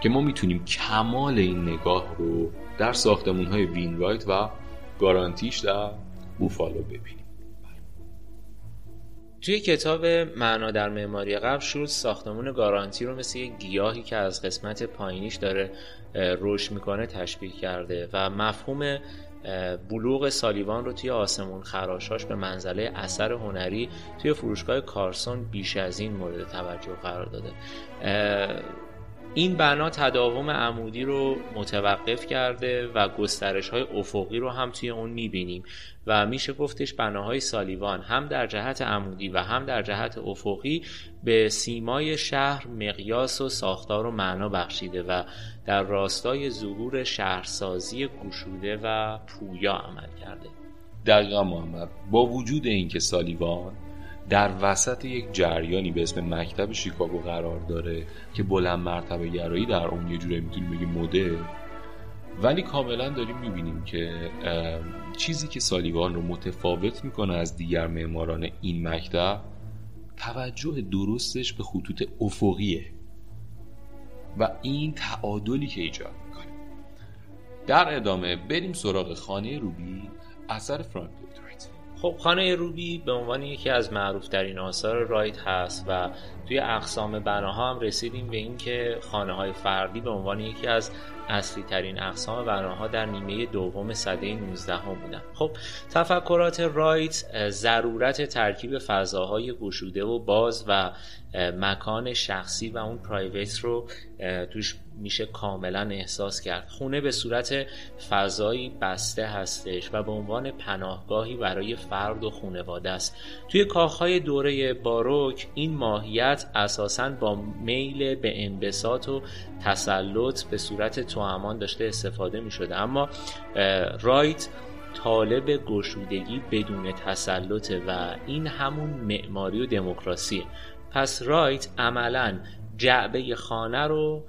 که ما می‌تونیم کمال این نگاه رو در ساختمون های وینرایت و گارانتیش در بوفالو ببینیم. توی کتاب معنا در معماری قبل شد ساختمون گارانتی رو مثل یک گیاهی که از قسمت پایینیش داره رشد می‌کنه تشبیه کرده و مفهوم بلوغ سالیوان رو توی آسمون خراشاش به منزله اثر هنری توی فروشگاه کارسون بیش از این مورد توجه قرار داده. این بنا تداوم عمودی رو متوقف کرده و گسترش های افقی رو هم توی اون می‌بینیم. و میشه گفتش بناهای سالیوان هم در جهت عمودی و هم در جهت افقی به سیمای شهر مقیاس و ساختار و معنا بخشیده و در راستای ظهور شهرسازی گشوده و پویا عمل کرده. دقیقا محمد با وجود اینکه سالیوان در وسط یک جریانی به اسم مکتب شیکاگو قرار داره که بلند مرتبه گرایی در اون یه جوری می‌تونیم بگیم مدل. ولی کاملا داریم می‌بینیم که چیزی که سالیوان رو متفاوت می‌کنه از دیگر معماران این مکتب توجه درستش به خطوط افقیه. و این تعادلی که ایجاد می‌کنه. در ادامه بریم سراغ خانه روبی اثر فرانک خب خانه روبی به عنوان یکی از معروف ترین آثار رایت هست و توی اقسام بناها هم رسیدیم به اینکه خانه های فردی به عنوان یکی از اصلی ترین اقسام بناها در نیمه دوم سده 19 هم بودن. خب تفکرات رایت ضرورت ترکیب فضاهای گشوده و باز و مکان شخصی و اون پرایویت رو توش میشه کاملا احساس کرد. خونه به صورت فضایی بسته هستش و به عنوان پناهگاهی برای فرد و خونواده است. توی کاخهای دوره باروک این ماهیت اساسا با میل به انبساط و تسلط به صورت توامان داشته استفاده می شده اما رایت طالب گشودگی بدون تسلطه و این همون معماری و دموکراسیه پس رایت عملا جعبه خانه رو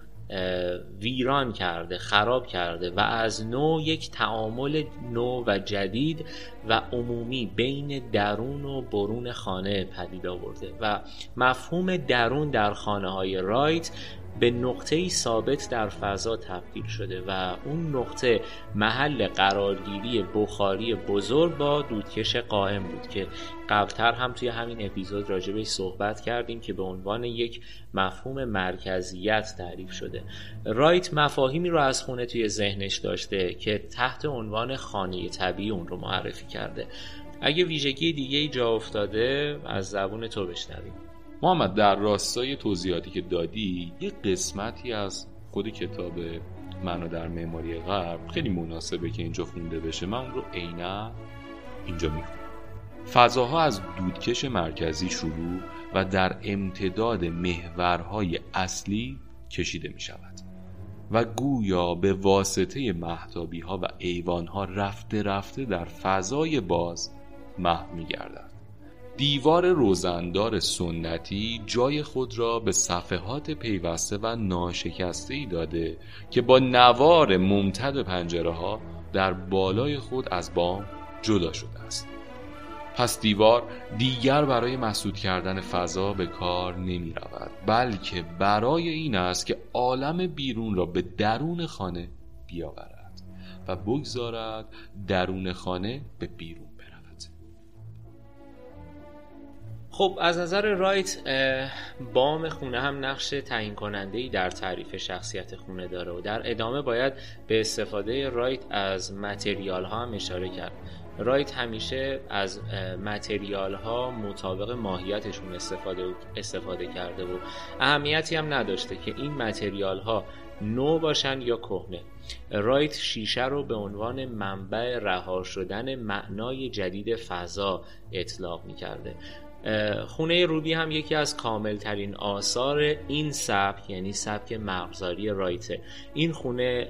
ویران کرده خراب کرده و از نو یک تعامل نو و جدید و عمومی بین درون و برون خانه پدید آورده و مفهوم درون در خانه های رایت به نقطه ثابت در فضا تبدیل شده و اون نقطه محل قرارگیری بخاری بزرگ با دودکش قائم بود که قبلتر هم توی همین اپیزود راجبش صحبت کردیم که به عنوان یک مفهوم مرکزیت تعریف شده. رایت مفاهیمی رو از خونه توی ذهنش داشته که تحت عنوان خانه طبیعی اون رو معرفی کرده. اگه ویژگی دیگه ای جا افتاده از زبون تو بشنویم. محمد در راستای توضیحاتی که دادی یه قسمتی از خود کتاب منو در معماری غرب خیلی مناسبه که اینجا خونده بشه. من اون رو عینا اینجا می‌خونم. فضاها از دودکش مرکزی شروع و در امتداد محورهای اصلی کشیده می شود و گویا به واسطه محتابی ها و ایوان ها رفته رفته در فضای باز محو می گردد دیوار روزندار سنتی جای خود را به صفحات پیوسته و ناشکسته ای داده که با نوار ممتد پنجره ها در بالای خود از بام جدا شده است. پس دیوار دیگر برای مسدود کردن فضا به کار نمی رود بلکه برای این است که عالم بیرون را به درون خانه بیاورد و بگذارد درون خانه به بیرون خب از نظر رایت بام خونه هم نقش تعیین کننده ای در تعریف شخصیت خونه داره و در ادامه باید به استفاده رایت از متریال ها هم اشاره کرد. رایت همیشه از متریال ها مطابق ماهیتشون استفاده, استفاده کرده و اهمیتی هم نداشته که این متریال ها نو باشن یا کهنه. رایت شیشه رو به عنوان منبع رها شدن معنای جدید فضا اطلاق می کرده خونه روبی هم یکی از کاملترین آثار این سبک یعنی سبک مغزاری رایته این خونه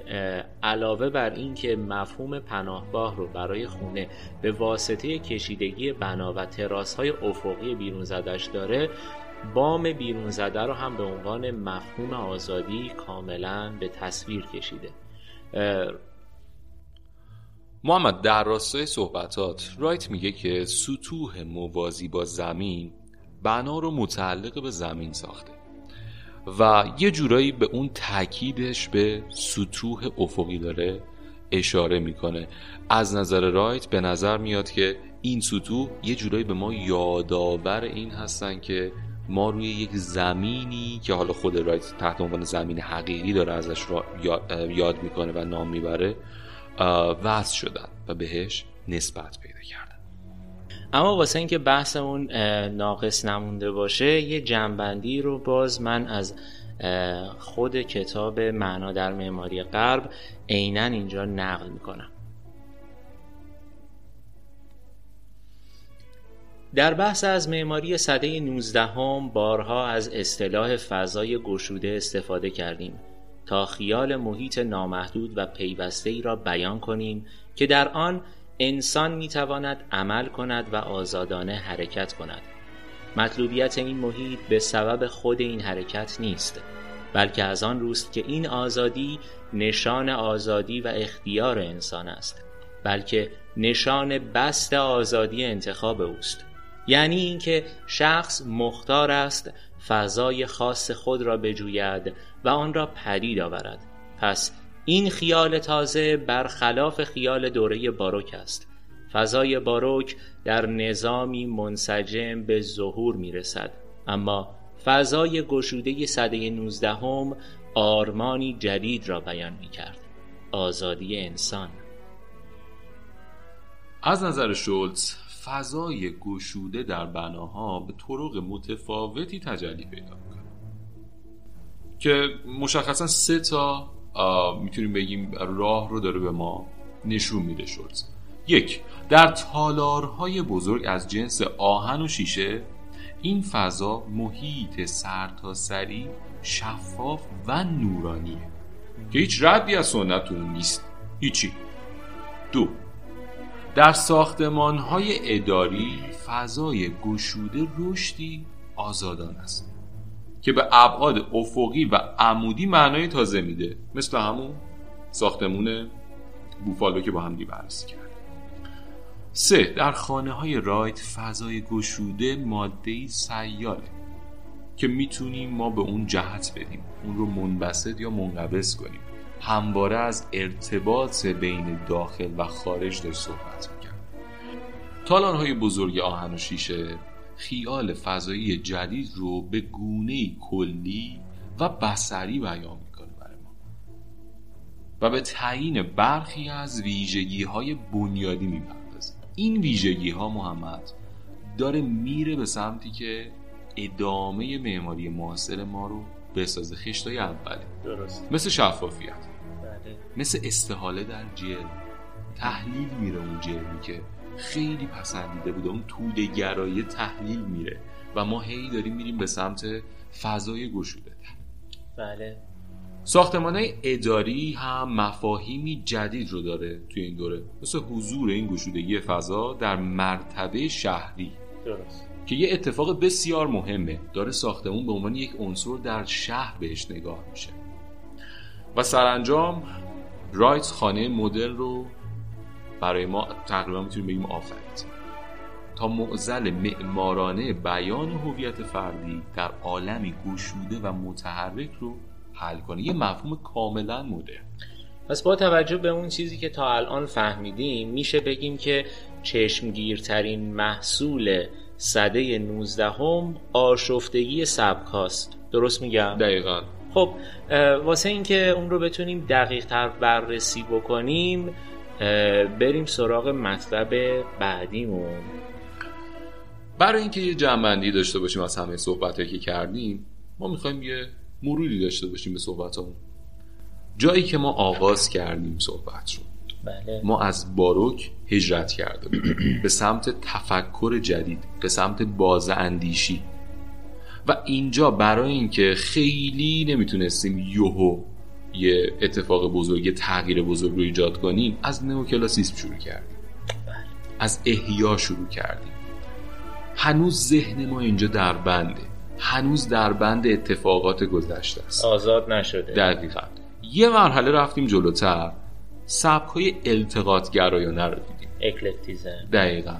علاوه بر اینکه مفهوم پناهگاه رو برای خونه به واسطه کشیدگی بنا و تراس های افقی بیرون زدش داره بام بیرون زده رو هم به عنوان مفهوم آزادی کاملا به تصویر کشیده. محمد در راستای صحبتات رایت میگه که سطوح موازی با زمین بنا رو متعلق به زمین ساخته و یه جورایی به اون تاکیدش به سطوح افقی داره اشاره می‌کنه. از نظر رایت به نظر میاد که این سطوح یه جورایی به ما یادآور این هستن که ما روی یک زمینی که حالا خود رایت تحت عنوان زمین حقیقی داره ازش را یاد می‌کنه و نام می‌بره وضع شدن و بهش نسبت پیدا کردن. اما واسه اینکه بحثمون ناقص نمونده باشه یه جنبندی رو باز من از خود کتاب معنا در معماری غرب عینا اینجا نقل می‌کنم. در بحث از معماری صده 19 هم بارها از اصطلاح فضای گشوده استفاده کردیم. تا خیال محیط نامحدود و پیوسته ای را بیان کنیم که در آن انسان می تواند عمل کند و آزادانه حرکت کند. مطلوبیت این محیط به سبب خود این حرکت نیست بلکه از آن روست که این آزادی نشان آزادی و اختیار انسان است بلکه نشان بست آزادی انتخاب اوست. یعنی اینکه شخص مختار است فضای خاص خود را بجوید و آن را پدید آورد. پس این خیال تازه برخلاف خیال دوره باروک است. فضای باروک در نظامی منسجم به ظهور می رسد اما فضای گشوده صده نوزدهم آرمانی جدید را بیان می کرد آزادی انسان. از نظر شولتز فضای گشوده در بناها به طرق متفاوتی تجلی پیدا می‌کنه. که مشخصا سه تا می‌تونیم بگیم راه رو داره به ما نشون میده شد یک در تالارهای بزرگ از جنس آهن و شیشه این فضا محیط سرتاسری شفاف و نورانیه که هیچ ردی از سنت اون نیست. هیچی. دو در ساختمان های اداری فضای گشوده رشدی آزادان است که به ابعاد افقی و عمودی معنای تازه میده. مثل همون ساختمون بوفالو که با هم بررسی کرد سه در خانه های رایت فضای گشوده ماده سیاله که می‌تونیم ما به اون جهت بدیم اون رو منبسط یا منقبض کنیم. همواره از ارتباط بین داخل و خارج داشت صحبت می‌کرد. تالان های بزرگ آهن و شیشه خیال فضایی جدید رو به گونه کلی و بسری بیان می‌کنه برای ما. و به تعیین برخی از ویژگی های بنیادی می‌پردازه. این ویژگی ها محمد داره میره به سمتی که ادامه معماری معاصر ما رو بسازه. خشتای اولی. درست. مثل شفافیت. مثل استحاله در جرم تحلیل میره اون جرمی که خیلی پسندیده بوده. اون توده گرایی تحلیل میره. و ما هی داریم میریم به سمت فضای گشوده. بله. ساختمان اداری هم مفاهیمی جدید رو داره توی این دوره. مثل حضور این گشودگی فضا در مرتبه شهری. درست. که یه اتفاق بسیار مهمه. داره ساختمون به عنوان یک عنصر در شهر بهش نگاه میشه. و سرانجام رایتس خانه مدل رو برای ما تقریبا می‌تونیم بگیم آفرید. تا معزل معمارانه بیان هویت فردی در عالمی گشوده و متحرک رو حل کنه. یه مفهوم کاملا مدرن پس با توجه به اون چیزی که تا الان فهمیدیم میشه بگیم که چشمگیرترین محصول صده 19 هم آشفتگی سبکاست. درست میگم؟ دقیقا. خب واسه اینکه اون رو بتونیم دقیق تر بررسی بکنیم بریم سراغ مطلب بعدیمون. برای اینکه یه جنبندی داشته باشیم از همه صحبت که کردیم ما می‌خوایم یه مروری داشته باشیم به صحبتمون جایی که ما آغاز کردیم صحبت رو. بله. ما از باروک هجرت کرده به سمت تفکر جدید به سمت باز اندیشی و اینجا برای اینکه خیلی نمی‌تونستیم یوهو یه اتفاق بزرگ یه تغییر بزرگ رو ایجاد کنیم از نوکلاسیسم شروع کردیم. بله. از احیا شروع کردیم. هنوز ذهن ما اینجا در بنده. هنوز در بند اتفاقات گذشته است. آزاد نشده. دقیقا. یه مرحله رفتیم جلوتر. سبک های التقاط گرایانه رو دیدیم. اکلکتیزم دقیقا.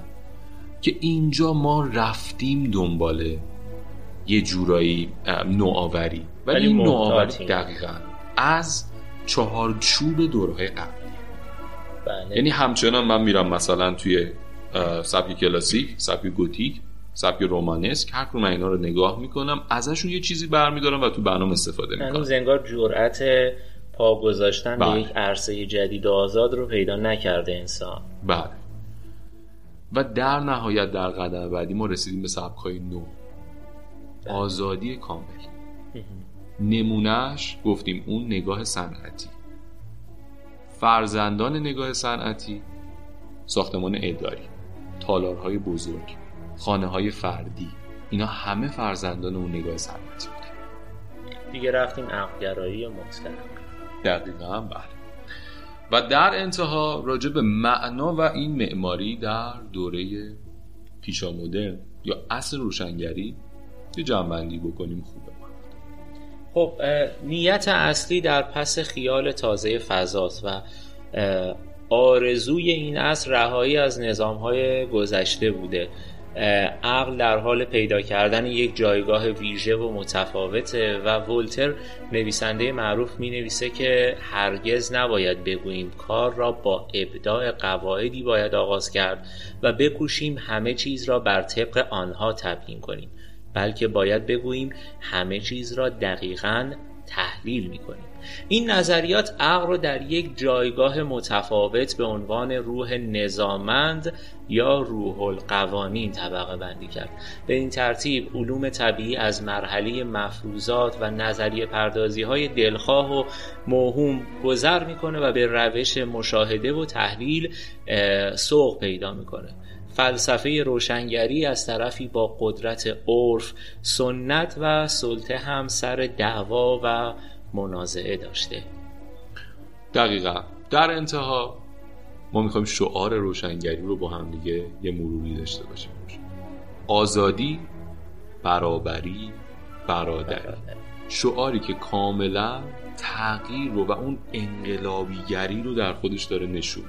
که اینجا ما رفتیم دنباله یه جورایی نوآوری ولی این نوآوری. دقیقا از چهارچوب دوره قبلی بله یعنی همچنان من میرم مثلا توی سبک کلاسیک سبک گوتیک سبک رومانسک هر کدوم اینا رو نگاه می‌کنم ازشون یه چیزی برمیدارم و تو برنامه استفاده می‌کنم هنوز انگار جرأت پا گذاشتن به بله. یک عرصه جدید و آزاد رو پیدا نکرده انسان بله و در نهایت در قدم بعدی ما رسیدیم به سبک های نو. آزادی کامل. نمونهش گفتیم اون نگاه صنعتی. فرزندان نگاه صنعتی ساختمان اداری تالارهای بزرگ خانه های فردی اینا همه فرزندان اون نگاه صنعتی بودن. دیگه رفتیم عقلگرایی مطلق دقیقا بله. و در انتها راجع به معنا و این معماری در دوره پیشا مدرن یا اصل روشنگری یه جنبندی بکنیم خوبه. خب نیت اصلی در پس خیال تازه فضاست و آرزوی این عصر رهایی از نظامهای گذشته بوده. عقل در حال پیدا کردن یک جایگاه ویژه و متفاوته و ولتر نویسنده معروف می نویسه که هرگز نباید بگوییم کار را با ابداع قواعدی باید آغاز کرد و بکوشیم همه چیز را بر طبق آنها تبیین کنیم. بلکه باید بگوییم همه چیز را دقیقا تحلیل می کنیم این نظریات عقل رو در یک جایگاه متفاوت به عنوان روح نظامند یا روح القوانین طبقه بندی کرد. به این ترتیب علوم طبیعی از مرحله مفروضات و نظریه پردازی های دلخواه و موهوم گذر می‌کنه و به روش مشاهده و تحلیل سوق پیدا می‌کنه. فلسفه روشنگری از طرفی با قدرت عرف سنت و سلطه هم سر دعوا و منازعه داشته. دقیقا. در انتها ما می‌خوایم شعار روشنگری رو با هم دیگه یه مروری داشته باشیم. آزادی برابری برادری. شعاری که کاملا تغییر رو و اون انقلابیگری رو در خودش داره نشون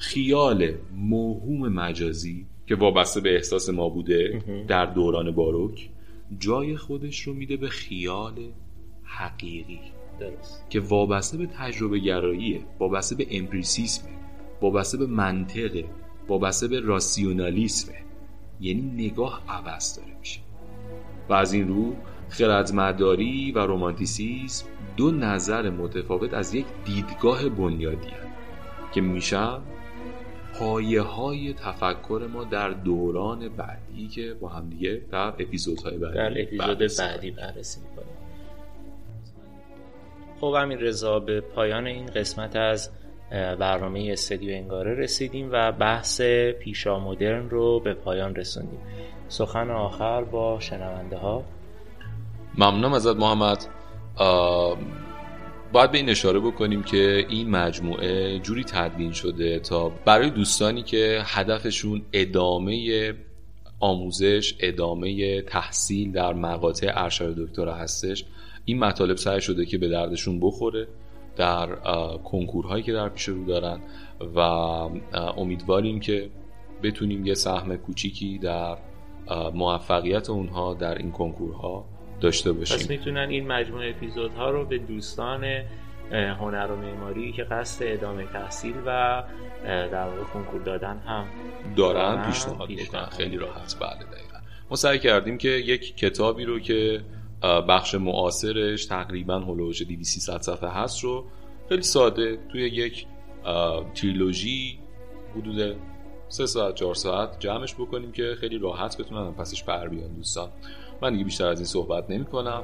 خیال موهوم مجازی که وابسته به احساس ما بوده در دوران باروک جای خودش رو میده به خیال حقیقی. درست. که وابسته به تجربه گراییه وابسته به امپریسیسمه وابسته به منطقه وابسته به راسیونالیسمه. یعنی نگاه عوض داره میشه. و از این رو خردمداری و رومانتیسیسم دو نظر متفاوت از یک دیدگاه بنیادی هست که میشن پایه های تفکر ما در دوران بعدی که با هم دیگه در اپیزودهای بعدی در اپیزود بررسی بعدی بررسی می‌کنیم. خب همین رضا به پایان این قسمت از برنامه استدیو انگاره رسیدیم و بحث پیشا مدرن رو به پایان رسوندیم. سخن آخر با شنونده ها ممنونم ازت محمد. باید به این اشاره بکنیم که این مجموعه جوری تدوین شده تا برای دوستانی که هدفشون ادامه آموزش ادامه تحصیل در مقاطع ارشد دکترا هستش این مطالب سعی شده که به دردشون بخوره در کنکورهایی که در پیش رو دارن و امیدواریم که بتونیم یه سهم کوچیکی در موفقیت اونها در این کنکورها داشته باشیم. پس می‌تونن این مجموعه اپیزودها رو به دوستان هنر و معماری که قصد ادامه تحصیل و در واقع کنکور دادن هم دارن پیشنهاد بکنن خیلی راحت. بله دقیقا. ما سعی کردیم که یک کتابی رو که بخش معاصرش تقریبا هلوش 200 صفحه هست رو خیلی ساده توی یک تریلوژی حدود سه ساعت چهار ساعت جمعش بکنیم که خیلی راحت بتونن پسش پر بیان دوستان. من دیگه بیشتر از این صحبت نمی کنم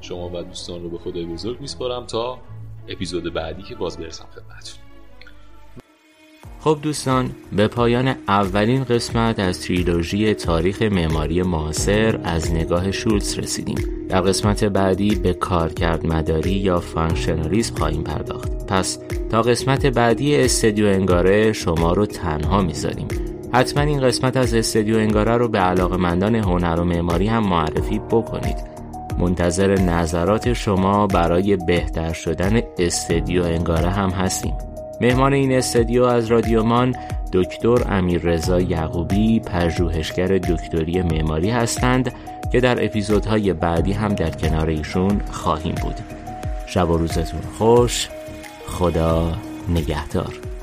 شما و دوستان رو به خدای بزرگ میسپارم تا اپیزود بعدی که باز برسم خدمتتون. خب دوستان به پایان اولین قسمت از تریلوژی تاریخ معماری معاصر از نگاه شولز رسیدیم. در قسمت بعدی به کارکرد مداری یا فانکشنالیسم خواهیم پرداخت. پس تا قسمت بعدی استدیو انگاره شما رو تنها می‌ذاریم. حتما این قسمت از استدیو انگاره رو به علاقه مندان هنر و معماری هم معرفی بکنید. منتظر نظرات شما برای بهتر شدن استدیو انگاره هم هستیم. مهمان این استدیو از رادیومان دکتر امیررضا یعقوبی پژوهشگر دکتری معماری هستند که در اپیزودهای بعدی هم در کنار ایشون خواهیم بود. شب و روزتون خوش. خدا نگهدار.